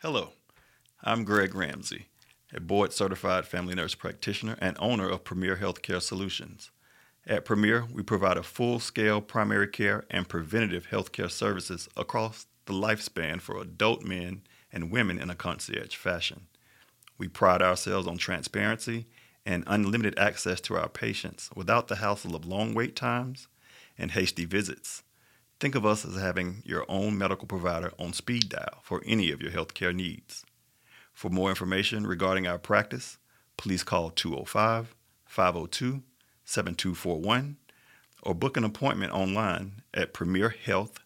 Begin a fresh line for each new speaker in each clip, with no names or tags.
Hello, I'm Greg Ramsey, a board certified family nurse practitioner and owner of Premier Healthcare Solutions. At Premier, we provide a full scale primary care and preventative healthcare services across the lifespan for adult men and women in a concierge fashion. We pride ourselves on transparency and unlimited access to our patients without the hassle of long wait times and hasty visits. Think of us as having your own medical provider on speed dial for any of your healthcare needs. For more information regarding our practice, please call 205 502 7241 or book an appointment online at premierhealth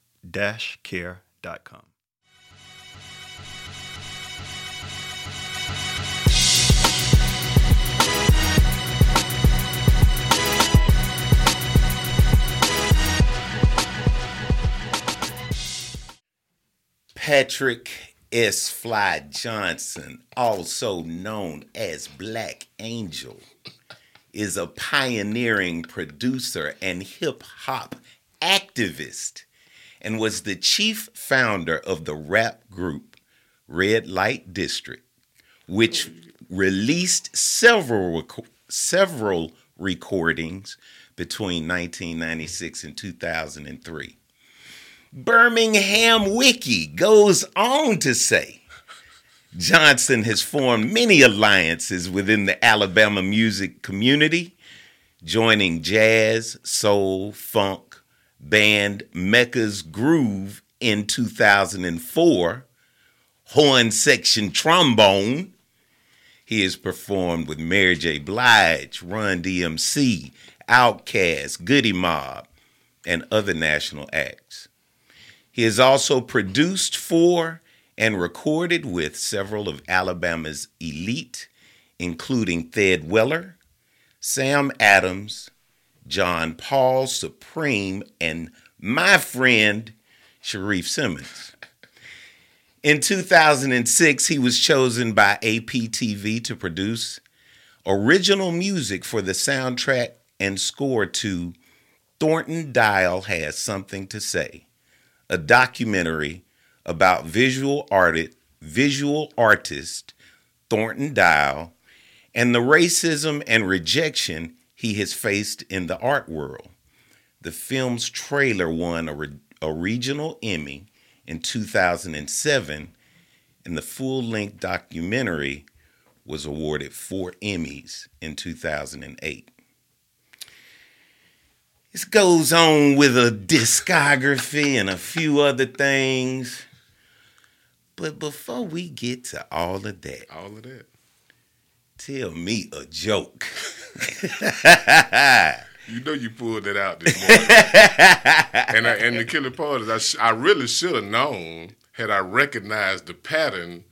Patrick S. Fly Johnson, also known as Blaq Angel, is a pioneering producer and hip hop activist and was the chief founder of the rap group Red Light District, which released several several recordings between 1996 and 2003. Birmingham Wiki goes on to say Johnson has formed many alliances within the Alabama music community, joining jazz, soul, funk band Mecca's Groove in 2004, horn section trombone. He has performed with Mary J. Blige, Run DMC, Outkast, Goodie Mob, and other national acts. He has also produced for and recorded with several of Alabama's elite, including Thed Weller, Sam Addams, John Paul Supreme, and my friend Sharrif Simmons. In 2006, he was chosen by APTV to produce original music for the soundtrack and score to Thornton Dial Has Something to Say a documentary about visual artist, visual artist Thornton Dial and the racism and rejection he has faced in the art world. The film's trailer won a, re- a regional Emmy in 2007, and the full length documentary was awarded four Emmys in 2008. This goes on with a discography and a few other things. But before we get to all of that,
all of that,
tell me a joke.
you know you pulled that out this morning. and I, and the killer part is I, sh- I really should have known had I recognized the pattern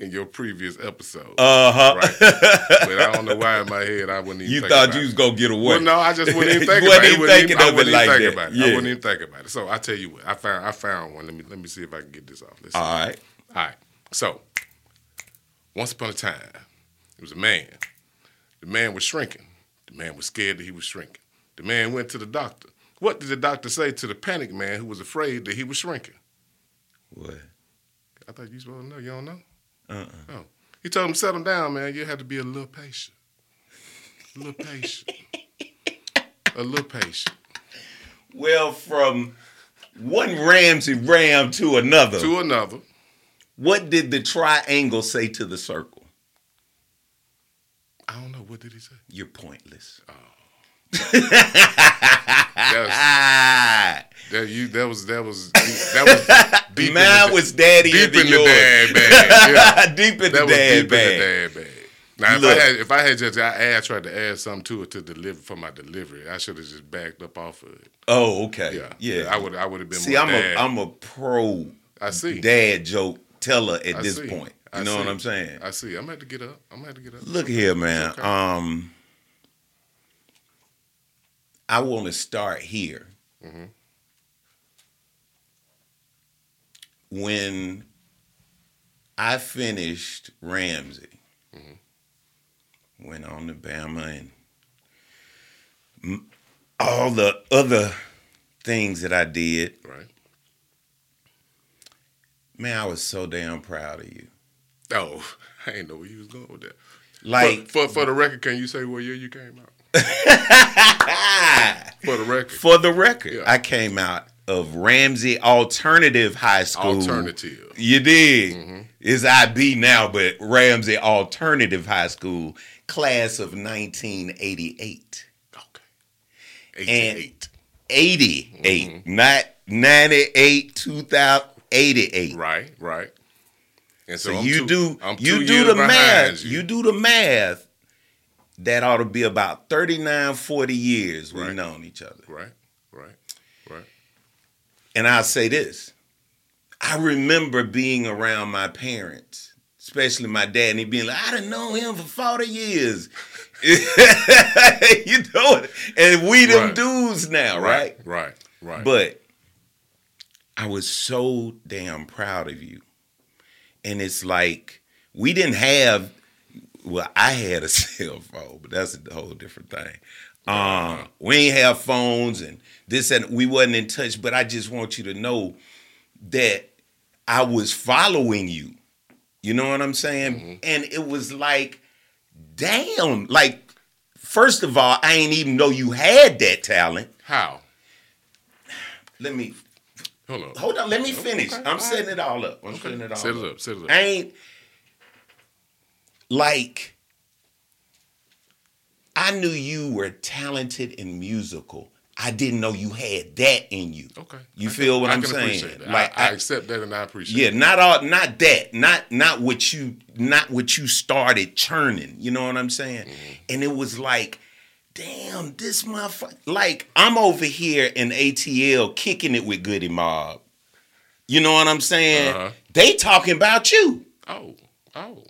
in your previous episode.
Uh huh. Right.
but I don't know why in my head I wouldn't even.
You thought you was gonna get away.
Well, no, I just wouldn't even think about it. Thinking even, I wouldn't even think that. about it. Yeah. I wouldn't even think about it. So I tell you what, I found I found one. Let me let me see if I can get this off.
Let's All right.
All right. So once upon a time, it was a man. The man was shrinking. The man was scared that he was shrinking. The man went to the doctor. What did the doctor say to the panic man who was afraid that he was shrinking?
What?
I thought you were supposed to know. You don't know?
Uh-uh.
Oh. He told him, settle down, man. You have to be a little patient. A little patient. a little patient.
Well, from one Ramsey Ram to another.
To another.
What did the triangle say to the circle?
I don't know. What did he say?
You're pointless.
Oh. That, was, that, you, that was that was that was
deep Mine was daddy
deep
in
the dad bag.
Yeah. deep in the dad
deep
bag.
In the dad bag. Now, if I had if I had just I, I tried to add something to it to deliver for my delivery, I should have just backed up off of it.
Oh, okay.
Yeah,
yeah.
I would I would have been.
See,
more
I'm
dad.
a I'm a pro.
I see
dad joke teller at
I
this
see.
point. You
I
know
see.
what I'm saying?
I see. I'm gonna have to get up. I'm gonna have to get up.
Look here, man.
Okay.
Um, I want to start here.
Mm-hmm.
When I finished Ramsey,
Mm-hmm.
went on to Bama and all the other things that I did.
Right.
Man, I was so damn proud of you.
Oh, I ain't know where you was going with that.
Like
for, for for the record, can you say what year you came out? for the record,
for the record,
Yeah.
I came out of Ramsey Alternative High School.
alternative.
You did.
Mm-hmm.
It's IB now, but Ramsey Alternative High School, class of 1988.
Okay,
And-
eighty-eight.
88,
Mm-hmm.
not 98, 2088.
Right, right. And so,
So you
two-
do
I'm
you do the math.
You.
You do the math. That ought to be about 39, 40 years we've known each other.
Right, right, right.
And I'll say this. I remember being around my parents, especially my dad, and he being like, I done known him for 40 years. you know it. And we them
Right.
dudes now, right?
Right, right.
But I was so damn proud of you. And it's like we didn't have well, I had a cell phone, but that's a whole different thing. Um, we ain't have phones and this and we wasn't in touch, but I just want you to know that I was following you. You know what I'm saying? And it was like, damn, like, first of all, I ain't even know you had that talent.
how?
Let me
Hold on.
Hold on, let me finish.
Okay,
I'm setting it all up. I'm setting it all up.
Set
up.
it up. Set it up.
I ain't like I knew you were talented and musical. I didn't know you had that in you.
Okay.
You
I
feel
can-
what
I
I'm
can
saying?
appreciate that.
Like,
I, I
I-
accept that and I appreciate.
Yeah,
it.
not all, not that, not not what you, not what you started churning. You know what I'm saying?
Mm-hmm.
And it was like, damn, this motherfucker. Like I'm over here in ATL kicking it with Goodie Mob. You know what I'm saying?
Uh-huh.
They talking about you.
Oh, oh,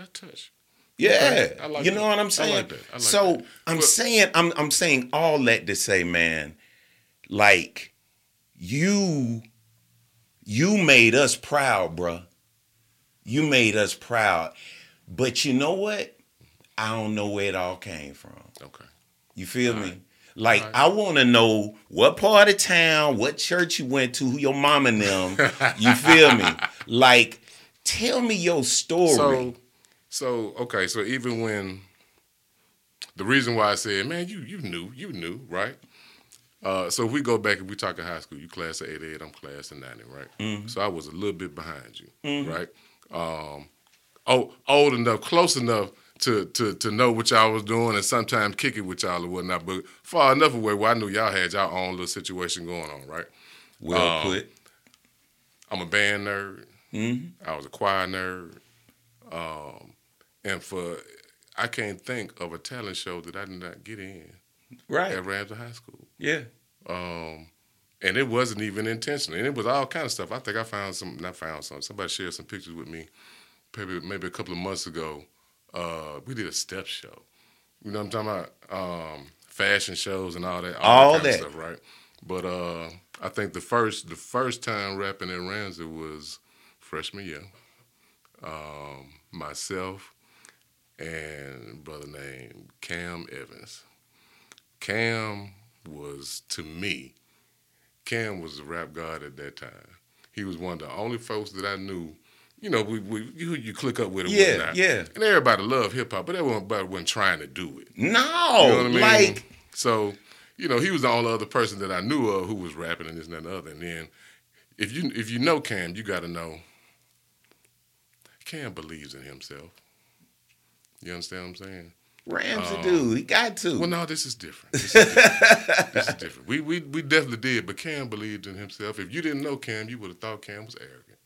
that touch.
Yeah,
I like
you
that.
know what I'm saying.
like that. I like
so
that.
I'm
But-
saying I'm I'm saying all that to say, man, like you you made us proud, bruh. You made us proud, but you know what? I don't know where it all came from.
Okay.
You feel
All
me?
right.
Like
right.
I want to know what part of town, what church you went to, who your mom and them. you feel me? Like, tell me your story.
So, so okay. So even when the reason why I said, man, you you knew, you knew, right? Uh, so if we go back and we talk in high school, you class of 88, I'm class of 90, right?
Mm-hmm.
So I was a little bit behind you, right? Um, oh, old enough, close enough to to to know what y'all was doing and sometimes kick it with y'all or whatnot, but far enough away where I knew y'all had y'all own little situation going on, right?
well
um,
put.
I'm a band nerd.
Mm-hmm.
I was a choir nerd. Um, and for I can't think of a talent show that I did not get in
Right.
at Ramsey High School.
Yeah.
Um, and it wasn't even intentional. And it was all kind of stuff. I think I found some, not found some. Somebody shared some pictures with me, maybe maybe a couple of months ago. Uh, we did a step show. You know what I'm talking about? Um, fashion shows and all that.
All
kind
that.
of stuff, right? But uh, I think the first the first time rapping at Ramsey was freshman year. Um, myself and a brother named Cam Evans. Cam was to me, Cam was the rap god at that time. He was one of the only folks that I knew. You know, we, we you, you click up with and
Yeah,
whatnot.
yeah.
And everybody loved hip hop, but everybody wasn't trying to do it.
No,
You know what I mean?
like
so, you know, he was the only other person that I knew of who was rapping and this and that and the other. And then, if you if you know Cam, you got to know Cam believes in himself. You understand what I'm saying?
Ramsey
Um,
dude, he got to.
Well, no, this is different. This is different. this is different. We, we we definitely did, but Cam believed in himself. If you didn't know Cam, you would have thought Cam was arrogant,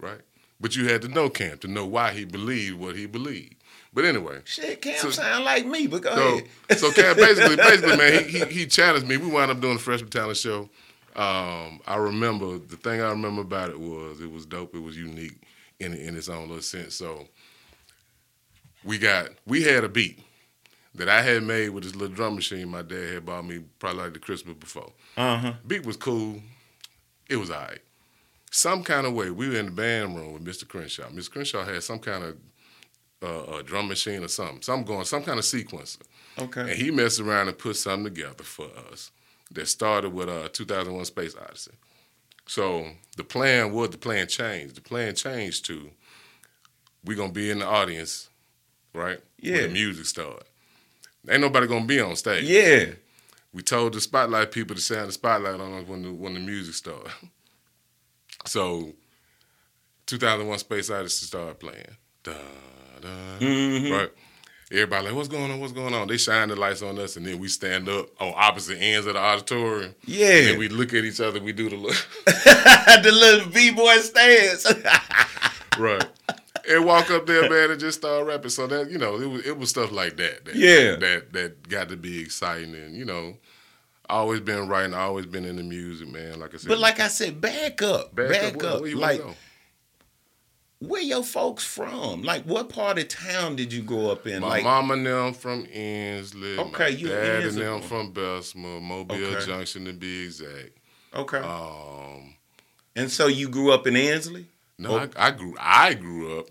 right? But you had to know Cam to know why he believed what he believed. But anyway,
Shit, Cam
So-
sound like me, but go
so
ahead.
so Cam basically basically man, he, he he challenged me. We wound up doing the freshman talent show. Um, I remember the thing I remember about it was it was dope. It was unique in in its own little sense. So we got we had a beat that I had made with this little drum machine my dad had bought me probably like the Christmas before.
Uh-huh.
Beat was cool. It was all right. Some kind of way, we were in the band room with Mr. Crenshaw. Mr. Crenshaw had some kind of uh, a drum machine or something. Some going, some kind of sequencer.
Okay.
And he messed around and put something together for us that started with uh, 2001 Space Odyssey. So the plan was, the plan changed. The plan changed to we're gonna be in the audience, right?
Yeah.
When the music start. Ain't nobody gonna be on stage.
Yeah.
We told the spotlight people to shine the spotlight on us when the when the music started. So, 2001: Space Odyssey started playing. Da, da,
Mhm.
Right. Everybody like, what's going on? What's going on? They shine the lights on us, and then we stand up on opposite ends of the auditorium.
Yeah.
And we look at each other. We do the look.
the little b boy stance.
right. And walk up there, man, and just start rapping. So that you know, it was it was stuff like that. that
Yeah.
That that got to be exciting, and you know, always been writing, always been in the music, man. Like I said,
but like I said, back up, back,
back,
up.
Where, where
like, where your folks from? Like, what part of town did you grow up in?
My
like,
mama and them from Ensley.
Okay, you
dad
Ensley.
and them from Bessemer, Mobile
Okay.
Junction to be exact.
okay.
Um,
and so you grew up in Ensley?
No,
Oh.
I, I grew. I grew up.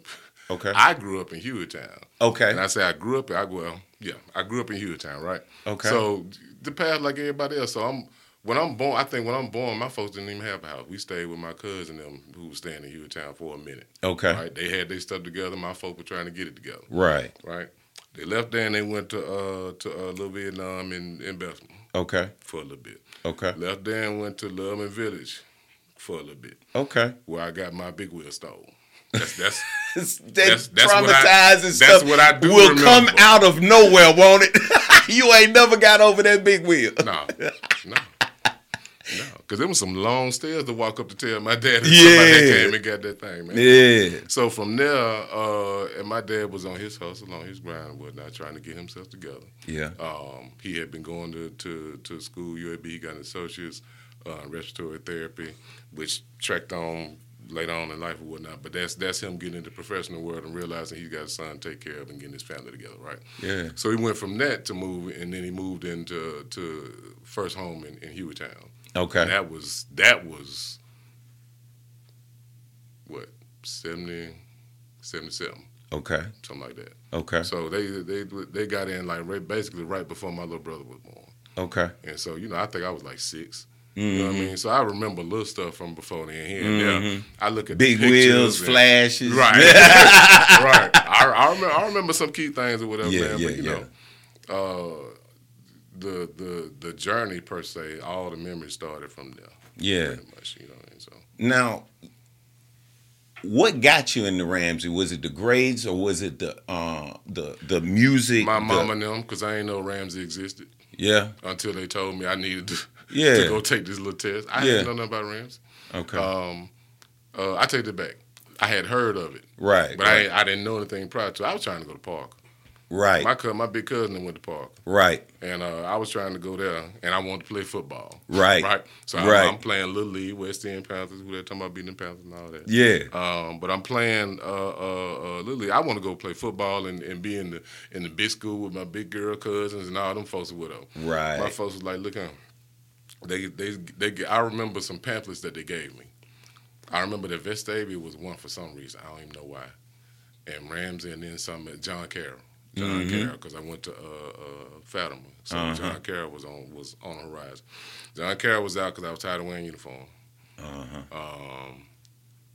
Okay.
I grew up in Hewitttown.
okay.
And I say I grew up. I well, yeah, I grew up in Hewitttown, right?
Okay.
So the path like everybody else. So I'm when I'm born. I think when I'm born, my folks didn't even have a house. We stayed with my cousin them who was staying in Hewitttown for a minute.
okay.
Right? They had their stuff together. My folks were trying to get it together.
Right.
Right? They left there and they went to uh to uh, Little Vietnam in in Bessemer
Okay.
for a little bit.
Okay.
Left there and went to Loveman Village for a little bit,
Okay.
where I got my big wheel stole. That's that's
that
That's- that's what I- that's
stuff
what I do
will come out of nowhere, won't it? you ain't never got over that big wheel.
No, no, no. Because there was some long stairs to walk up to tell my dad that
Yeah.
somebody came and got that thing, man.
Yeah.
So from there, uh, and my dad was on his hustle, on his grind and whatnot, trying to get himself together.
Yeah.
Um, he had been going to, to, to school, UAB, he got an associate's uh, respiratory therapy, which tracked on later on in life or whatnot. But that's that's him getting into the professional world and realizing he's got a son to take care of and getting his family together, right?
Yeah.
So he went from that to move, and then he moved into to first home in, in Hewitttown. And
Okay.
that was that was what 70, 77,
Okay.
something like that.
Okay.
So they they they got in like right, basically right before my little brother was born,
Okay.
and so you know I think I was like six. You know what I mean? So I remember little stuff from before then. Here and there.
Mhm.
I look at
Big wheels,
and-
flashes.
Right. right. I, I remember. I remember some key things or whatever.
Yeah,
man,
yeah,
but you
yeah.
know, uh, the the the journey per se, all the memories started from there.
Yeah.
Pretty much, you know. And so
Now, what got you into Ramsey? Was it the grades or was it the uh the the music?
my
the-
mom and them, because I ain't know Ramsey existed
Yeah.
until they told me I needed to,
Yeah.
to go take this little test. I
Yeah.
didn't know nothing about Rams.
Okay.
Um, uh, I take it back. I had heard of it,
right.
but I
right.
ain't, I didn't know anything prior to. I was trying to go to Park.
right.
My cousin, my big cousin, went to Park.
right.
and uh, I was trying to go there, and I wanted to play football.
Right.
Right. So I'm,
Right.
I'm playing Little League, West End Panthers. Who they talking about beating the Panthers and all that.
Yeah.
Um, but I'm playing uh, uh, uh, Little League. I want to go play football and, and be in the in the big school with my big girl cousins and all them folks with them.
Right.
My folks was like, look at 'em. They they they. I remember some pamphlets that they gave me. I remember that Vestavia was one for some reason. I don't even know why. And Ramsey and then some John Carroll. John
Mhm.
Carroll, because I went to uh, uh, Fatima, so
Uh-huh.
John Carroll was on was on the horizon. John Carroll was out because I was tired of wearing uniform.
Uh-huh.
Um,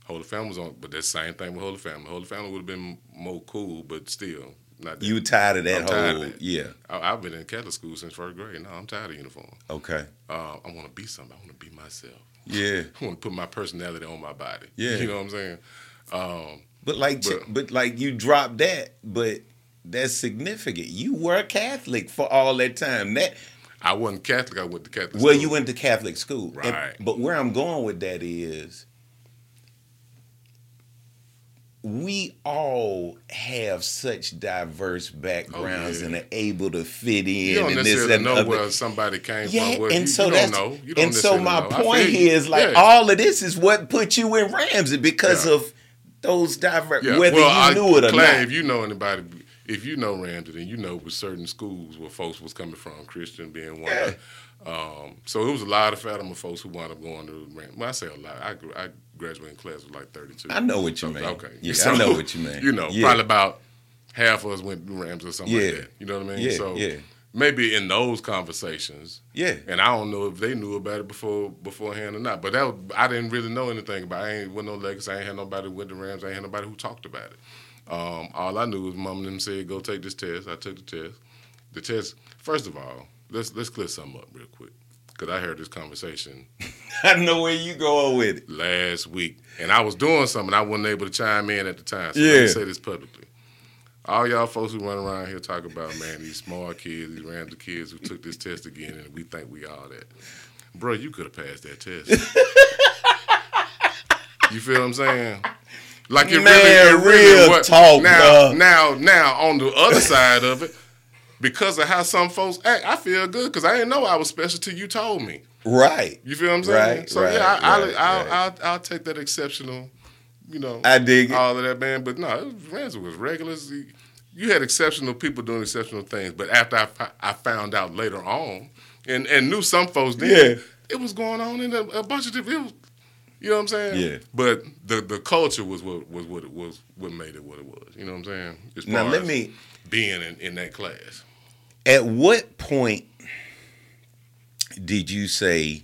Holy Family was on, but that same thing with Holy Family. Holy Family would have been more cool, but still not. That.
You tired of that
I'm tired of
whole
that.
yeah.
I, I've been in Catholic school since first grade. No, I'm tired of uniform.
Okay.
Uh, I want to be something. I want to be myself.
Yeah.
I want to put my personality on my body.
Yeah.
you know what I'm saying. Um,
But like
But-
but, like you dropped that, but that's significant. You were Catholic for all that time. That
I wasn't Catholic. I went to Catholic.
well,
school.
you went to Catholic school. And-
Right.
but where I'm going with that is we all have such diverse backgrounds
Oh, yeah.
and are able to fit in
You don't
and this
necessarily
and
know
other.
where somebody came
Yeah,
from.
And
you,
so
you
that's
don't know. You don't
and so my
know.
Point here is like
Yeah.
all of this is what put you in Ramsey because
Yeah.
of those diverse whether
well,
you
I,
knew it or
Clay,
not.
If you know anybody, if you know Ramsey, then you know with certain schools where folks was coming from, Christian being one.
Yeah.
Um, so it was a lot of Fatima folks who wound up going to Ramsey. Well, I say a lot. I, I graduated in class with like 32.
I know what you
So,
mean.
Okay.
Yeah,
So,
I know what you mean.
You know,
Yeah.
probably about half of us went to Rams or something
Yeah.
like that. You know what I mean?
Yeah,
so
yeah.
maybe in those conversations,
Yeah.
and I don't know if they knew about it before beforehand or not. But that was, I didn't really know anything about. it. I ain't with no legacy. I ain't had nobody who went to Rams. I ain't had nobody who talked about it. Um, all I knew was mom and them said, "Go take this test." I took the test. The test. First of all, let's let's clear something up real quick because I heard this conversation
I know where you going with it.
last week, and I was doing something I wasn't able to chime in at the time. So let
Yeah.
me say this publicly. All y'all folks who run around here talk about man these smart kids, these random kids who took this test again, and we think we all that. Bro, you could have passed that test. you feel what I'm saying? Like it
Man,
really, it really
real
what-
talk,
Now, now, now, on the other side of it, because of how some folks act, I feel good because I didn't know I was special till you told me.
Right.
You feel what I'm saying?
Right,
so
right,
yeah, I,
right,
I'll, I'll,
right.
I'll, I'll take that exceptional, you know,
I dig it.
all of that, man. But no, it was, regular. You had exceptional people doing exceptional things, but after I, I found out later on, and, and knew some folks then,
Yeah.
it was going on in a, a bunch of different. You know what I'm saying?
Yeah.
But the the culture was what was what it was what made it what it was. You know what I'm saying? As
Now let me.
being in, in that class.
At what point did you say,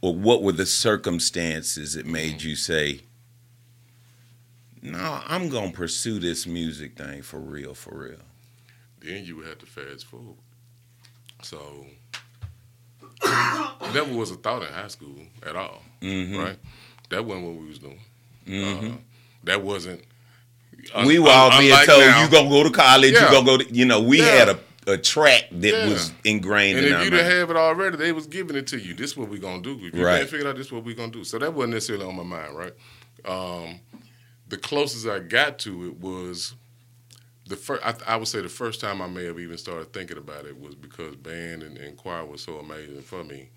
or what were the circumstances that made mm-hmm. you say, "No, I'm gonna pursue this music thing for real, for real"?
then you would have to fast forward. So never was a thought in high school at all,
Mhm.
right? That wasn't what we was doing.
Mhm.
Uh, that wasn't. un-
we were
un-
all being told
now.
you gonna go to college.
Yeah.
You gonna go to. You know, we
Yeah.
had a, a track that
Yeah.
was ingrained
And
in
if you didn't have it already, they was giving it to you. This is what we gonna do. If you
Right.
can't figure out, this is what we gonna do. So that wasn't necessarily on my mind, right? Um, the closest I got to it was the first. I, I would say the first time I may have even started thinking about it was because band and, and choir was so amazing for me.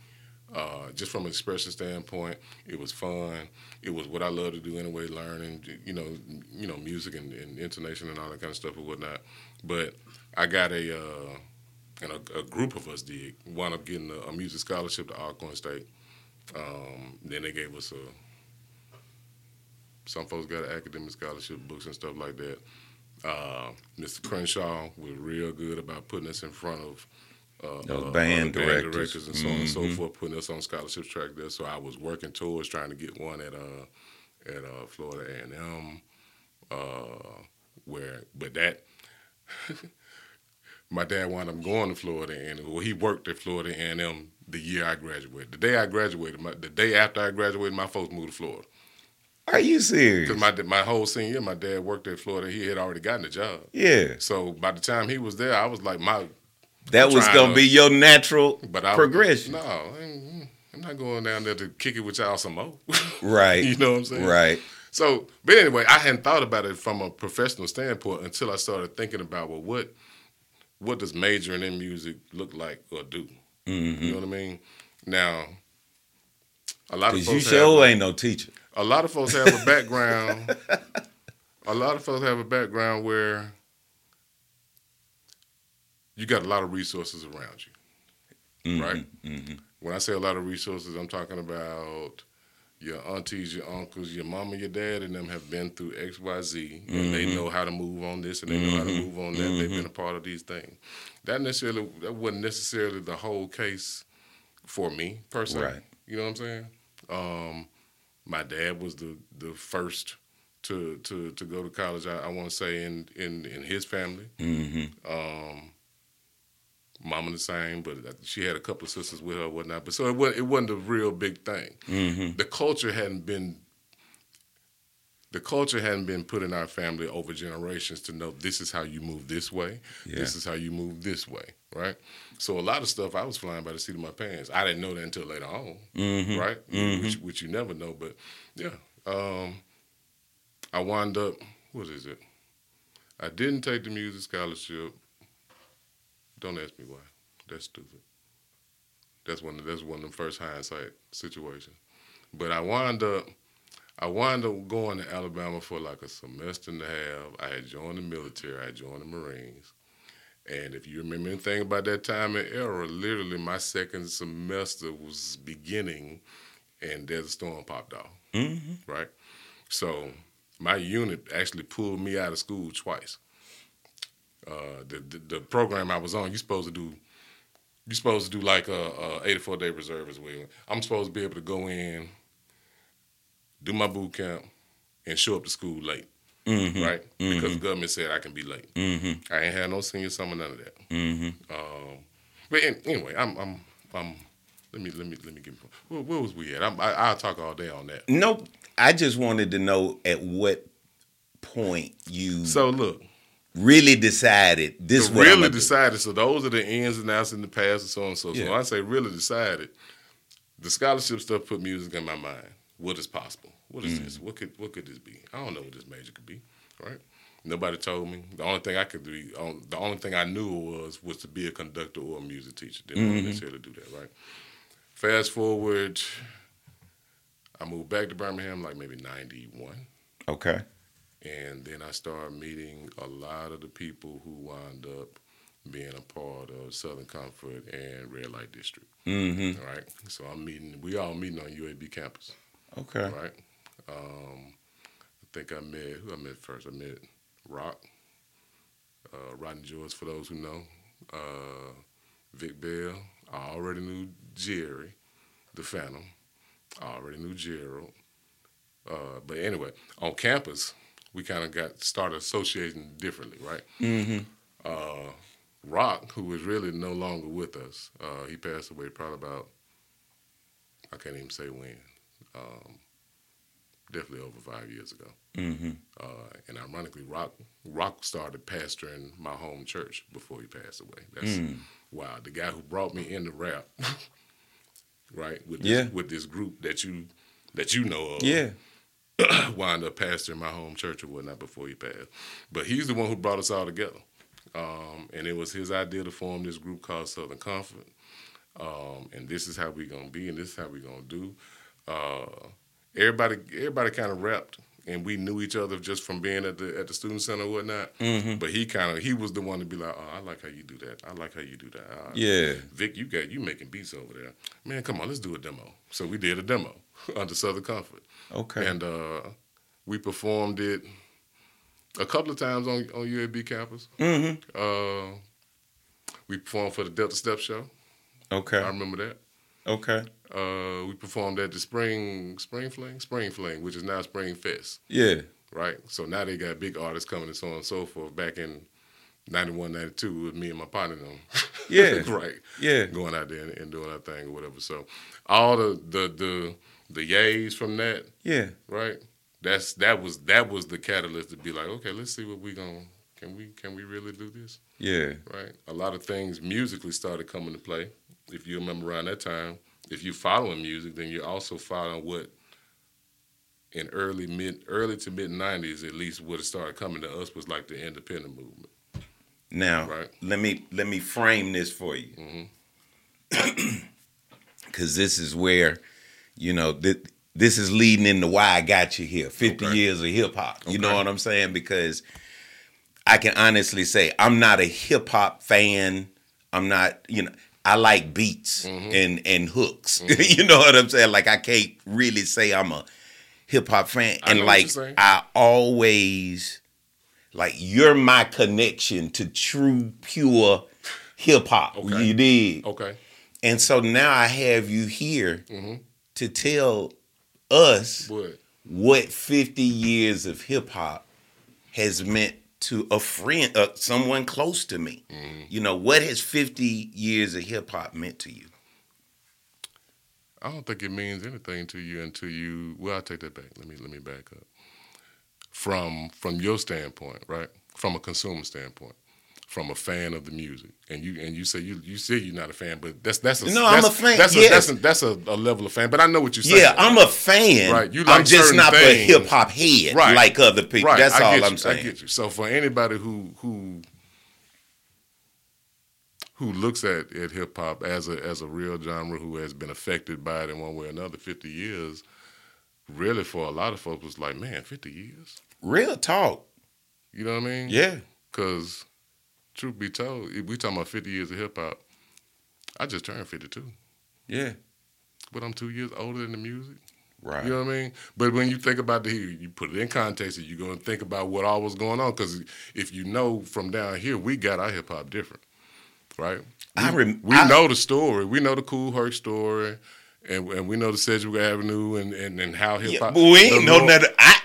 Uh, just from an expression standpoint, it was fun. It was what I love to do anyway, learning, you know, you know, music and, and intonation and all that kind of stuff and whatnot. But I got a, uh, and a, a group of us did wound up getting a, a music scholarship to Alcorn State. Um, then they gave us a. Some folks got an academic scholarship, books and stuff like that. Uh, Mr. Crenshaw was real good about putting us in front of uh,
Those
uh,
band
other
directors.
and so on and so
Mhm.
forth, putting us on scholarship track there. So I was working towards trying to get one at uh at uh, Florida A and M, uh, where but that. my dad wound up going to Florida and well, he worked at Florida A and M the year I graduated. The day I graduated, my, the day after I graduated, my folks moved to Florida.
Are you serious?
Because my my whole senior year, my dad worked at Florida. He had already gotten a job.
yeah,
So by the time he was there, I was like, my
that was gonna
to-
be your natural
but I
progression.
No, I I'm not going down there to kick it with y'all some more.
Right.
you know what I'm saying?
Right.
So, but anyway, I hadn't thought about it from a professional standpoint until I started thinking about well, what what does majoring in music look like or do?
Mm-hmm.
You know what I mean? Now, a lot of people
Cause you
folks
sure
have,
ain't no teacher.
A lot of folks have a background. a lot of folks have a background where you got a lot of resources around you.
Mhm,
Right.
mhm.
When I say a lot of resources, I'm talking about your aunties, your uncles, your mama, your dad, and them have been through X, Y, Z, and they
Mm-hmm.
know how to move on this and they know how to move on that. They've been a part of these things. That necessarily that wasn't necessarily the whole case for me personally.
Right.
You know what I'm saying? Um, my dad was the the first to to to go to college. I, I want to say in in in his family.
Mhm.
Um, mama the same, but she had a couple of sisters with her, whatnot. But so it wasn't, it wasn't a real big thing.
Mhm.
The culture hadn't been. The culture hadn't been put in our family over generations to know this is how you move this way,
Yeah.
this is how you move this way, right? So a lot of stuff I was flying by the seat of my pants. I didn't know that until later on,
Mhm.
right?
Mhm.
Which, which you never know, but yeah. Um, I wound up. What is it? I didn't take the music scholarship. Don't ask me why. That's stupid. That's one. That's one of the first hindsight situations. But I wound up. I wound up going to Alabama for like a semester and a half. I had joined the military. I had joined the Marines. And if you remember anything about that time and era, literally my second semester was beginning, and Desert Storm popped off.
Mhm.
Right. So my unit actually pulled me out of school twice. Uh, the, the the program I was on, you're supposed to do, you're supposed to do like a, a 84 day reserve as well. I'm supposed to be able to go in, do my boot camp, and show up to school late. right? Because the government said I can be late.
Mm-hmm.
I ain't had no senior summer, none of that.
Mm-hmm.
Um, but an- anyway, I'm, I'm, I'm. Let me, let me, let me give. Where, where was we at? I'm, I, I'll talk all day on that.
Nope. I just wanted to know at what point you
So look,
really decided this
to really decided. So those are the ins and outs in the past and so on and so. So
Yeah.
when I say really decided, the scholarship stuff put music in my mind. What is possible? What is
Mm.
this? What could what could this be? I don't know what this major could be. Right? Nobody told me. The only thing I could do, the only thing I knew was was to be a conductor or a music teacher. Didn't
Mm-hmm.
necessarily do that. Right? Fast forward, I moved back to Birmingham like maybe ninety one.
Okay.
And then I started meeting a lot of the people who wound up being a part of Southern Comfort and Red Light District.
Mm-hmm.
Right. So I'm meeting. We all meeting on UAB campus.
Okay.
Right. Um, I think I met who I met first. I met Rock, uh, Rodney George for those who know, uh, Vic Bell. I already knew Jerry, the Phantom. I already knew Gerald. Uh, but anyway, on campus, we kind of got started associating differently, right?
Mm-hmm.
uh, Rock, who is really no longer with us, uh, he passed away probably about, I can't even say when, um, definitely over five years ago.
Mm-hmm.
Uh, and ironically, Rock Rock started pastoring my home church before he passed away. That's
Mm.
wow. The guy who brought me into rap, right? With this,
Yeah.
with this group that you that you know of
Yeah.
wound up pastoring my home church or whatnot before he passed. But he's the one who brought us all together. Um, and it was his idea to form this group called Southern Comfort. Um, and this is how we're gonna be, and this is how we're gonna do. Uh, everybody, everybody kind of rapped, and we knew each other just from being at the at the student center or whatnot.
Mm-hmm.
But he kind of he was the one to be like, "Oh, I like how you do that. I like how you do that. Uh,
Yeah.
Vic, you got you making beats over there. Man, come on, let's do a demo." So we did a demo under Southern Comfort.
Okay.
And uh, we performed it a couple of times on, on UAB campus.
mm-hmm.
Uh, we performed for the Delta Step Show.
Okay.
I remember that.
Okay.
Uh, we performed at the Spring Spring Fling, Spring Fling, which is now Spring Fest,
Yeah.
right? So now they got big artists coming and so on and so forth. Back in 91, 92, with me and my partner them.
Yeah.
right.
Yeah.
Going out there and, and doing our thing or whatever. So all the the the the yays from that
Yeah.
right? That's that was that was the catalyst to be like, okay, let's see what we going can we can we really do this,
Yeah.
right? A lot of things musically started coming to play. If you remember around that time, if you're following music, then you're also following what in early mid early to mid '90s, at least what started coming to us was like the independent movement,
Now,
right?
let me let me frame this for you.
Mm-hmm.
because this is where, you know, th- this is leading into why I got you here. Fifty
Okay.
years of hip hop. You know what I'm saying? Because I can honestly say I'm not a hip hop fan. I'm not, you know, I like beats
Mhm.
and and hooks.
Mhm.
you know what I'm saying? Like I can't really say I'm a hip hop fan. And like. I always like you're my connection to true pure hip hop.
Okay.
You did.
Okay.
And so now I have you here
hmm
to tell us
What?
what 50 years of hip hop has meant to a friend, uh, someone close to me.
hmm
You know, what has 50 years of hip hop meant to you?
I don't think it means anything to you until you. Well, I take that back. Let me let me back up. From from your standpoint, right? From a consumer standpoint, from a fan of the music, and you and you say you you say you're not a fan, but that's that's a,
No, I'm a fan,
That's a,
yes.
that's a, that's a, a level of fan. But I know what you're saying.
Yeah, I'm a fan.
Right, you
I'm just not a hip hop head
Right.
like other people.
right.
That's
I
all I'm
you,
saying.
I get you. So for anybody who who who looks at, at hip hop as a as a real genre who has been affected by it in one way or another, fifty years, really for a lot of folks was like, man, fifty years.
Real talk.
You know what I mean?
Yeah.
Because truth be told, if we talking about fifty years of hip hop, I just turned fifty two,
Yeah.
but I'm two years older than the music.
Right.
You know what I mean? But when you think about the you put it in context, and you're going to think about what all was going on. Because if you know from down here, we got our hip hop different, right?
I
we,
rem-
we
I-
know the story. We know the Kool Herc story, and and we know the Sedgwick Avenue and and, and how hip hop.
but we ain't know nothing. I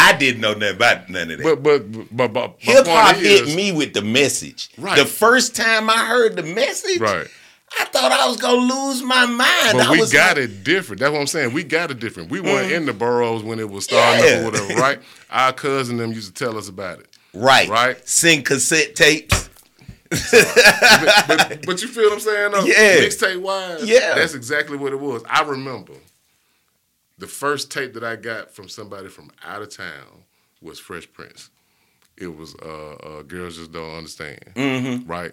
I didn't know nothing about none of that.
But but but, but
Hip hop hit
is-
me with the message.
Right.
The first time I heard the message,
Right.
I thought I was gonna lose my mind.
But
I
we got
like,
it different. That's what I'm saying. We got it different. We weren't mm. in the boroughs when it was starting
Yeah.
up or whatever, right? Our cousin them used to tell us about it.
right,
Right.
Sing cassette tapes.
but, but, but you feel what I'm saying though?
Yeah.
Mixtape wise,
Yeah.
That's exactly what it was. I remember the first tape that I got from somebody from out of town was Fresh Prince. It was uh, uh Girls Just Don't Understand.
Mm-hmm.
Right?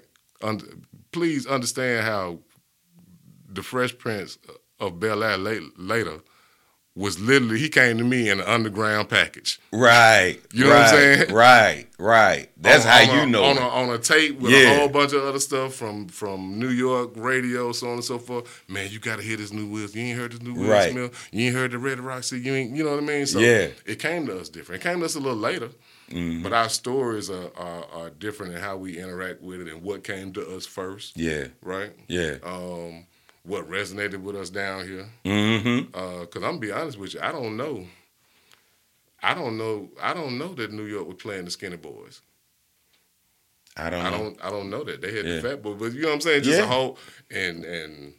Please understand how the Fresh Prince of Bel Air late- later was literally he came to me in an underground package.
Right.
You know what I'm saying?
Right, right. That's
on-
how
on
you
a,
know.
on a, on a tape with
Yeah.
a whole bunch of other stuff from from New York radio, so on and so forth. Man, you got to hear this new Will. You ain't heard this new Will
Right.
Smith. You ain't heard the Red Roxy. You ain't. You know what I mean? So
Yeah.
it came to us different. It came to us a little later,
Mm-hmm.
but our stories are, are are different in how we interact with it and what came to us first.
yeah,
Right.
yeah.
Um, what resonated with us down here?
mm-hmm.
Because I'm gonna be honest with you, I don't know. I don't know. I don't know that New York was playing the Skinny Boys.
I don't
I don't I don't know that they had
Yeah.
the fat boy, but you know what I'm saying? Just
Yeah.
a whole and and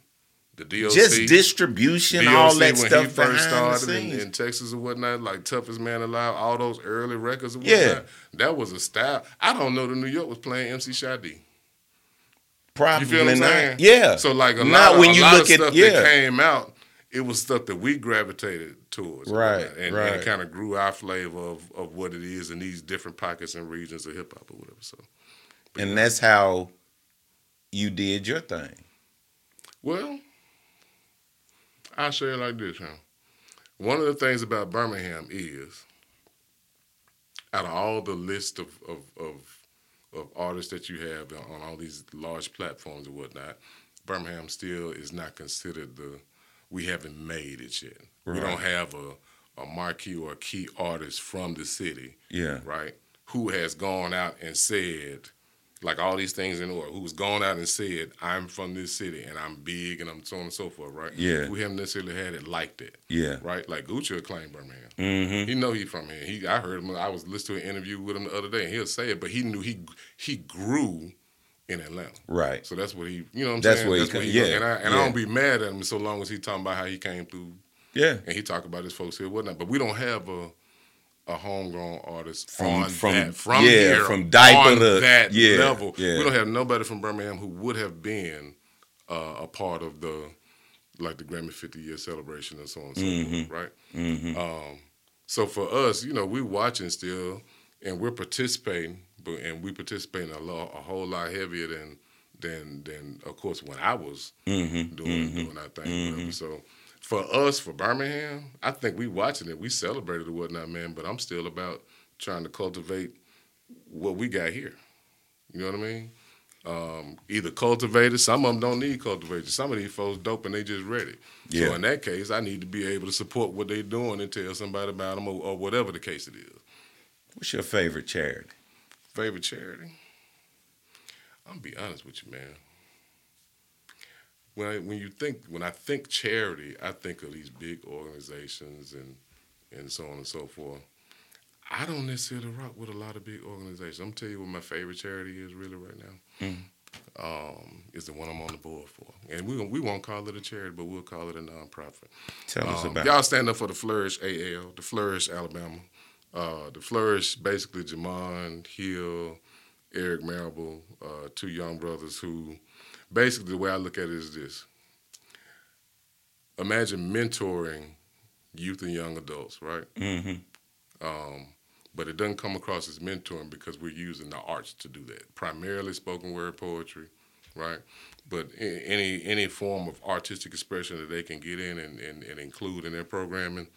the DOC,
Just distribution,
DOC
all that
when
stuff
he first started in, in Texas and whatnot, like toughest man alive, all those early records and
Yeah.
That was a style. I don't know that New York was playing MC Shy D.
Probably
You feel what I'm
not.
saying?
Yeah.
So like a
Not
lot of,
when
a
you look at
stuff
yeah.
that came out, it was stuff that we gravitated towards.
Right.
And,
right.
and it kind of grew our flavor of, of what it is in these different pockets and regions of hip hop or whatever. So
and that's how you did your thing.
Well, I'll say it like this, huh? One of the things about Birmingham is, out of all the list of, of, of, of artists that you have on all these large platforms and whatnot, Birmingham still is not considered the, we haven't made it yet. We don't have a, a marquee or a key artist from the city
Yeah.
right? Who has gone out and said, like all these things in order, who's gone out and said, I'm from this city and I'm big and I'm so on and so forth, right?
Yeah.
We haven't necessarily had it like that,
Yeah.
right? Like Gucci will claim Birmingham.
Mm-hmm.
He know he from here. He, I heard him. I was listening to an interview with him the other day, and he'll say it, but he knew he he grew in Atlanta.
Right.
So that's what he, you know what I'm saying.
That's
saying?
where he come- yeah,
And, I, and
yeah.
I don't be mad at him so long as he talking about how he came through
Yeah.
and he talk about his folks here, whatnot. But we don't have a a homegrown artist
From- from-
that, from
yeah,
here,
from diaper
on
to-
that
yeah,
level.
yeah.
We don't have nobody from Birmingham who would have been uh, a part of the like the Grammy 50 year celebration and so on and so
Mm-hmm.
forth, right?
Mm-hmm.
Um, so for us, you know, we're watching still, and we're participating, but and we participating a lot, a whole lot heavier than than than of course when I was
Mm-hmm.
doing doing our thing. Whatever. So for us, for Birmingham, I think we watching it, we celebrated or whatnot, man. But I'm still about trying to cultivate what we got here. You know what I mean? Um, either cultivators, some of them don't need cultivation. Some of these folks dope and they just ready.
Yeah.
So in that case, I need to be able to support what they're doing and tell somebody about them or, or whatever the case it is.
What's your favorite charity?
Favorite charity? I'm gonna be honest with you, man. When I, when you think when I think charity, I think of these big organizations and and so on and so forth. I don't necessarily rock with a lot of big organizations. I'm gonna tell you what my favorite charity is really right now. Um, is the one I'm on the board for, and we we won't call it a charity, but we'll call it a nonprofit.
Tell us
Um,
about
y'all stand up for the Flourish AL, the Flourish Alabama. Uh, the Flourish, basically Jamon Hill, Eric Marable, uh, two young brothers who, basically the way I look at it is this. Imagine mentoring youth and young adults, right?
hmm
Um, but it doesn't come across as mentoring because we're using the arts to do that. Primarily spoken word poetry, right? But any any form of artistic expression that they can get in and, and, and include in their programming,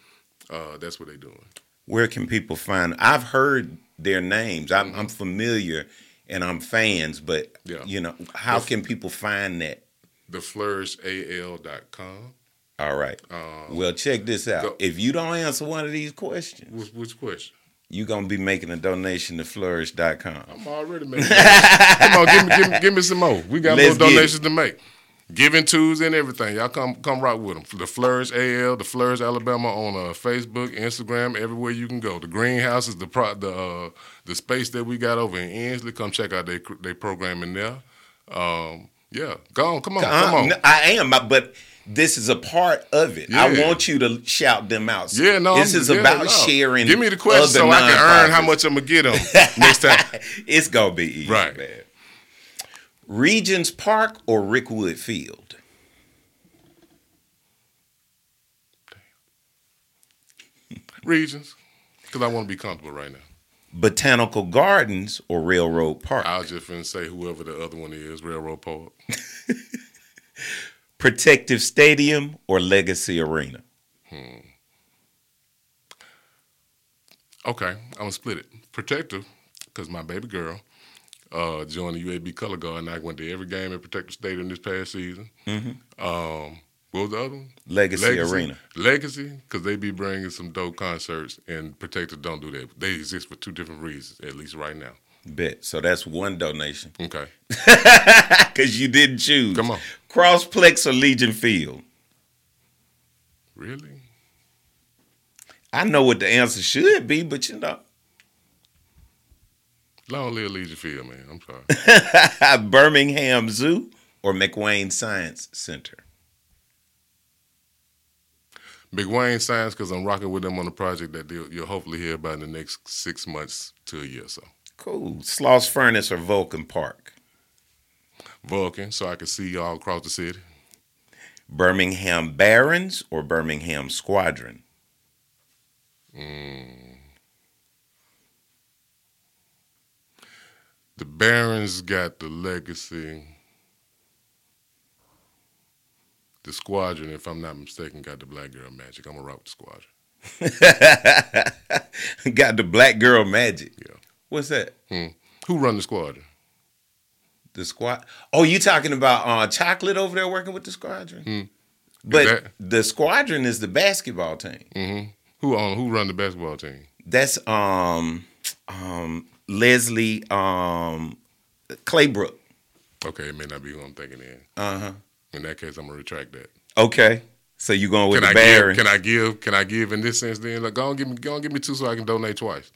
uh, that's what they're doing.
Where can people find? I've heard their names. I'm, I'm familiar, and I'm fans. But
Yeah.
you know, how
If-
can people find that?
TheFlourisHAL.com.
All right.
Um,
Well, check this out.
go-
If you don't answer one of these questions,
which, which question?
you're gonna be making a donation to flourish.com.
I'm already making. Come on, give me, give me, give me some more. We got
Let's
more donations to make. Giving twos and everything. Y'all come come rock with them. The Flourish AL, the Flourish Alabama on uh, Facebook, Instagram, everywhere you can go. The greenhouse is the pro, the uh, the space that we got over in Ensley. Come check out their they program in there. Um, yeah, go on, come on, come on.
I am, but this is a part of it. I want you to shout them out.
Yeah, no.
this
I'm-
is
yeah,
about
no.
sharing.
Give me the question so I can earn how much I'm gonna get them next time.
it's gonna be easy,
Right.
man. Regions Park or Rickwood Field?
Regions, because I want to be comfortable right now.
Botanical Gardens or Railroad Park?
I was just finna say whoever the other one is, Railroad Park.
Protective Stadium or Legacy Arena? Hmm.
Okay, I'm gonna split it. Protective, because my baby girl uh, joined the UAB Color Guard, and I went to every game at Protective Stadium this past season. Um, what was the other one?
Mm-hmm. Legacy Arena.
Legacy, because they be bringing some dope concerts, and Protective don't do that. They exist for two different reasons, at least right now.
Bet. So that's one donation.
Okay,
Because you didn't choose.
Come on.
Crossplex or Legion Field?
really?
I know what the answer should be, but you know.
Long live Legion Field, man. I'm sorry.
Birmingham Zoo or McWayne Science Center?
McWayne Science, because I'm rocking with them on a project that you'll hopefully hear about in the next six months to a year or so.
Cool. Sloss Furnace or Vulcan Park?
Vulcan, so I can see y'all across the city.
Birmingham Barons or Birmingham Squadron? Mm.
The Barons got the legacy. The Squadron, if I'm not mistaken, got the Black Girl Magic. I'm gonna rock the Squadron.
Got the Black Girl Magic.
Yeah.
What's that?
Hmm. Who run the Squadron?
The squad. Oh, you talking about uh, chocolate over there working with the squadron?
Hmm.
But
that-
the squadron is the basketball team.
Mm-hmm. Who on? Who run the basketball team?
That's um um Leslie um Claybrook.
Okay, it may not be who I'm thinking in.
Uh huh.
In that case, I'm gonna retract that.
Okay. So you going with
Can
the
I give? Can I give? Can I give in this sense? Then, like, go on, give me, go on, give me two, so I can donate twice.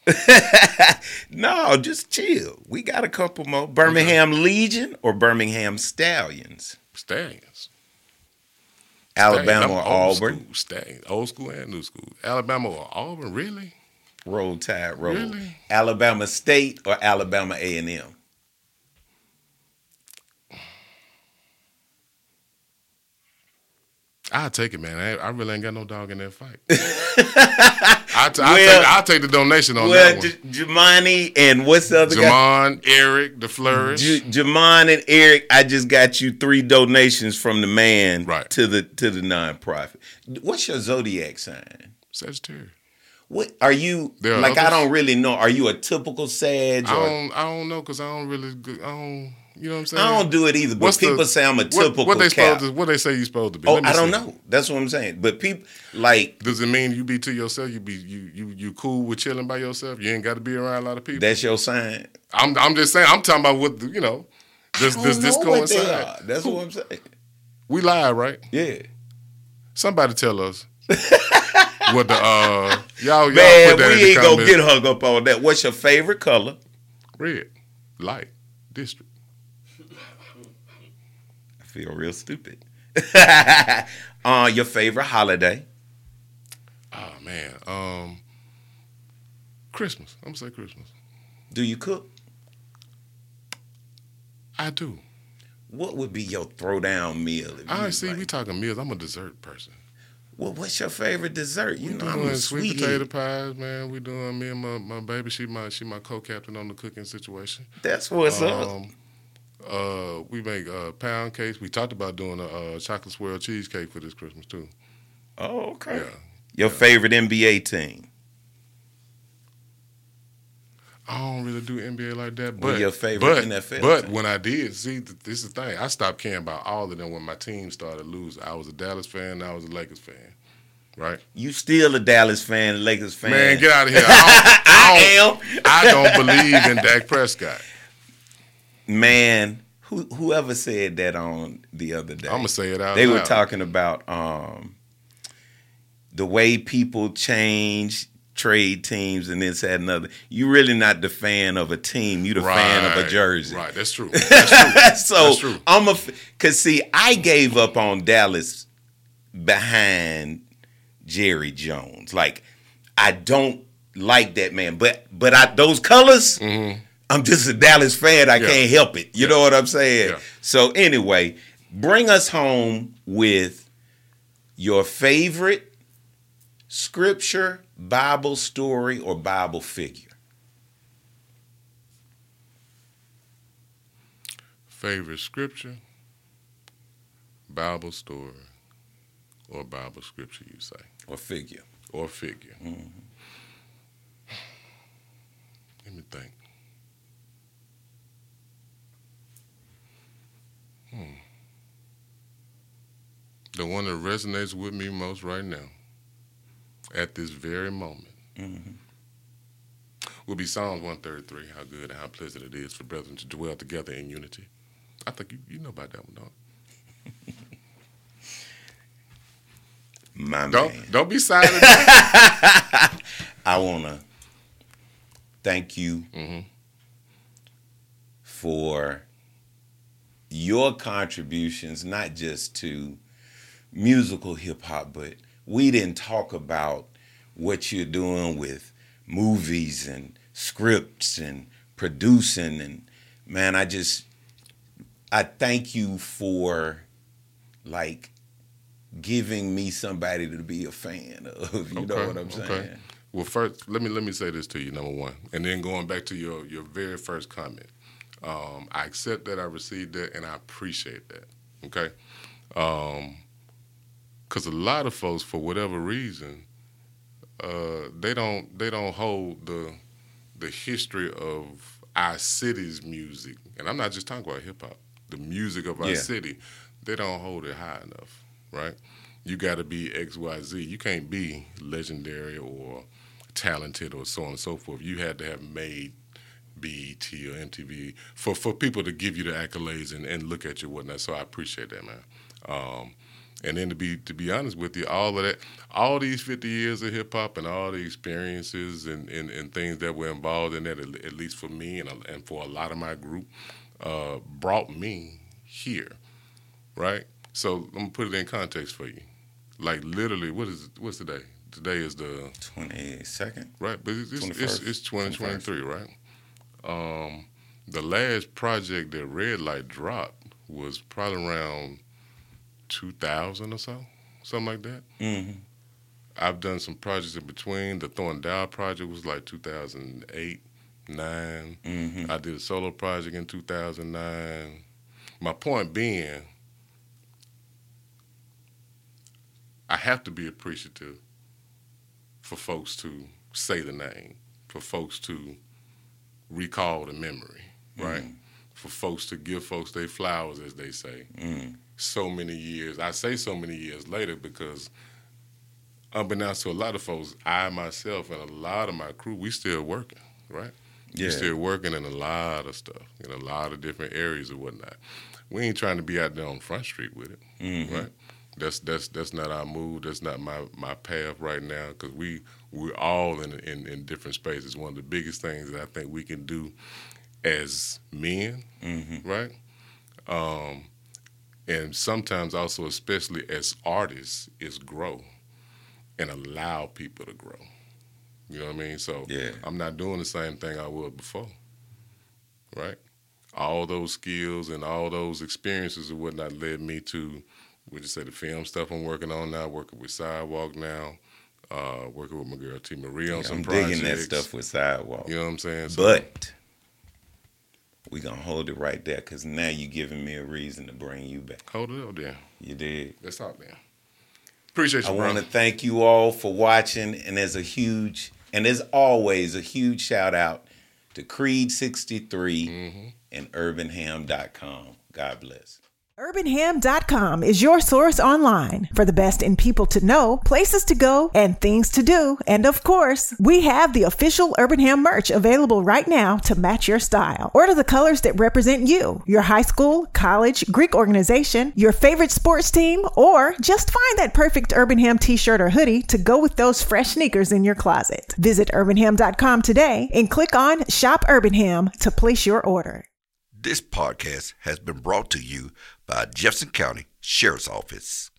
no, just chill. We got a couple more. Birmingham Legion or Birmingham Stallions?
Stallions.
Alabama
Stallions.
or Auburn?
School. Stallions. Old school and new school. Alabama or Auburn? Really?
Roll Tide Roll.
Really?
Alabama State or Alabama A and M?
I'll take it, man. I, I really ain't got no dog in that fight. I t- I'll, take, I'll take the donation on
Well,
that
J-
one.
Jamani and what's the other guy?
Jamon, Eric, the Flourish.
J- Jamon and Eric, I just got you three donations from the man
Right.
to the to the nonprofit. What's your zodiac sign?
Sagittarius.
What are you?
Are
like I don't really know. Are you a typical Sag?
I don't, I don't know because I don't really, I don't, you know what I'm saying?
I don't do it either. But
What's the-
people say I'm a
What,
typical
what they
Cap.
supposed to, what they say you supposed to be?
oh,
Let me
I don't know. That's what I'm saying. But people like
Does it mean you be to yourself? You be you you you cool with chilling by yourself? You ain't got to be around a lot of people.
that's your sign.
I'm I'm just saying. I'm talking about what the, you know. Does this
what
coincide?
That's what I'm saying.
We lie, right?
Yeah.
Somebody tell us what the uh y'all y'all
Man,
put that in
we ain't gonna get hung up on that. What's your favorite color?
red, light, district.
I feel real stupid. uh, your favorite holiday?
Oh man, um, Christmas. I'm gonna say Christmas.
Do you cook?
I do.
What would be your throwdown meal? If
I see.
like-
We talking meals. I'm a dessert person.
Well, what's your favorite dessert? You
We
know, I'm a
sweet potato pies, man. We doing me and my, my baby. She my she my co-captain on the cooking situation.
That's what's up.
Um, uh, we make uh, pound cakes. We talked about doing a uh, chocolate swirl cheesecake for this Christmas too.
Oh, okay.
Yeah.
Your favorite NBA team?
I don't really do NBA like that, but
your favorite
but,
NFL
But
team.
when I did, see, this is the thing. I stopped caring about all of them when my team started losing. I was a Dallas fan. I was a Lakers fan. Right,
You still a Dallas fan, Lakers fan?
man, get out of here. I,
I
don't, I, don't,
am.
I don't believe in Dak Prescott.
Man, who whoever said that on the other day.
I'm gonna say it out.
they were talking about um, the way people change trade teams and this that another. You're really not the fan of a team. You're the fan of a jersey.
Right, that's true. That's true.
so
That's true.
I'm a f- cause see, I gave up on Dallas behind Jerry Jones. Like I don't like that man, but but I those colors. I'm just a Dallas fan. I
Mm-hmm. Yeah.
can't help it. You
Yeah.
know what I'm saying?
Yeah.
So anyway, bring us home with your favorite scripture, Bible story, or Bible figure.
Favorite scripture, Bible story, or Bible scripture, you say,
Or figure.
or figure.
Mm-hmm.
Let me think. Hmm. The one that resonates with me most right now, at this very moment,
Mm-hmm.
will be Psalms 133, how good and how pleasant it is for brethren to dwell together in unity. I think you, you know about that one, dog.
My man.
Don't don't be silent.
I want to thank you
Mhm.
for your contributions, not just to musical hip hop, but we didn't talk about what you're doing with movies and scripts and producing. And man, I just, I thank you for like giving me somebody to be a fan of. You know what I'm saying?
okay. Well, first, let me let me say this to you. Number one, and then going back to your your very first comment, um, I accept that I received that, and I appreciate that. Okay, because a lot of folks, for whatever reason, uh, they don't they don't hold the the history of our city's music, and I'm not just talking about hip hop. The music of our
Yeah.
city, they don't hold it high enough, right? You got to be X, Y, Z. You can't be legendary or talented or so on and so forth. You had to have made BET or MTV for, for people to give you the accolades and, and look at you and whatnot. So I appreciate that, man. Um, and then to be to be honest with you, all of that, all these 50 years of hip hop and all the experiences and, and, and things that were involved in that, at, least for me and, and for a lot of my group, uh, brought me here, right? So I'm gonna put it in context for you. Like literally, what is what's today? Today is the
22nd?
right, but it's it's, it's, it's 2023, right? Um, the last project that Red Light dropped was probably around 2000 or so, something like that.
Mm-hmm.
I've done some projects in between. The Thornton Dial project was like 2008, 9.
Mm-hmm.
I did a solo project in 2009. My point being, I have to be appreciative for folks to say the name, for folks to recall the memory, right? For folks to give folks their flowers, as they say.
Mm.
So many years. I say so many years later because, unbeknownst to a lot of folks, I myself and a lot of my crew, we still working, right?
Yeah.
We still working in a lot of stuff, in a lot of different areas and whatnot. We ain't trying to be out there on Front Street with it,
Mhm.
right? That's that's that's not our move. That's not my my path right now because we we're all in, in in different spaces. One of the biggest things that I think we can do as men,
Mm-hmm.
right? Um, and sometimes also, especially as artists, is grow and allow people to grow. You know what I mean? So
Yeah.
I'm not doing the same thing I was before, right? All those skills and all those experiences and whatnot led me to, we just say the film stuff I'm working on now, working with Sidewalk now, uh, working with my girl T Marie on some
I'm
projects.
digging that stuff with Sidewalk.
You know what I'm saying? So-
But we gonna hold it right there because now you're giving me a reason to bring you back.
hold it up there.
You did.
Let's talk there. Appreciate you,
I want to thank you all for watching, and there's a huge, and there's always a huge shout out to Creed63
Mhm.
and UrbanHam.com. God bless.
UrbanHam.com is your source online for the best in people to know, places to go, and things to do. And of course, we have the official Urban Ham merch available right now to match your style. Order the colors that represent you, your high school, college, Greek organization, your favorite sports team, or just find that perfect Urban Ham t shirt or hoodie to go with those fresh sneakers in your closet. Visit UrbanHam.com today and click on Shop Urban Ham to place your order.
This podcast has been brought to you by Jefferson County Sheriff's Office.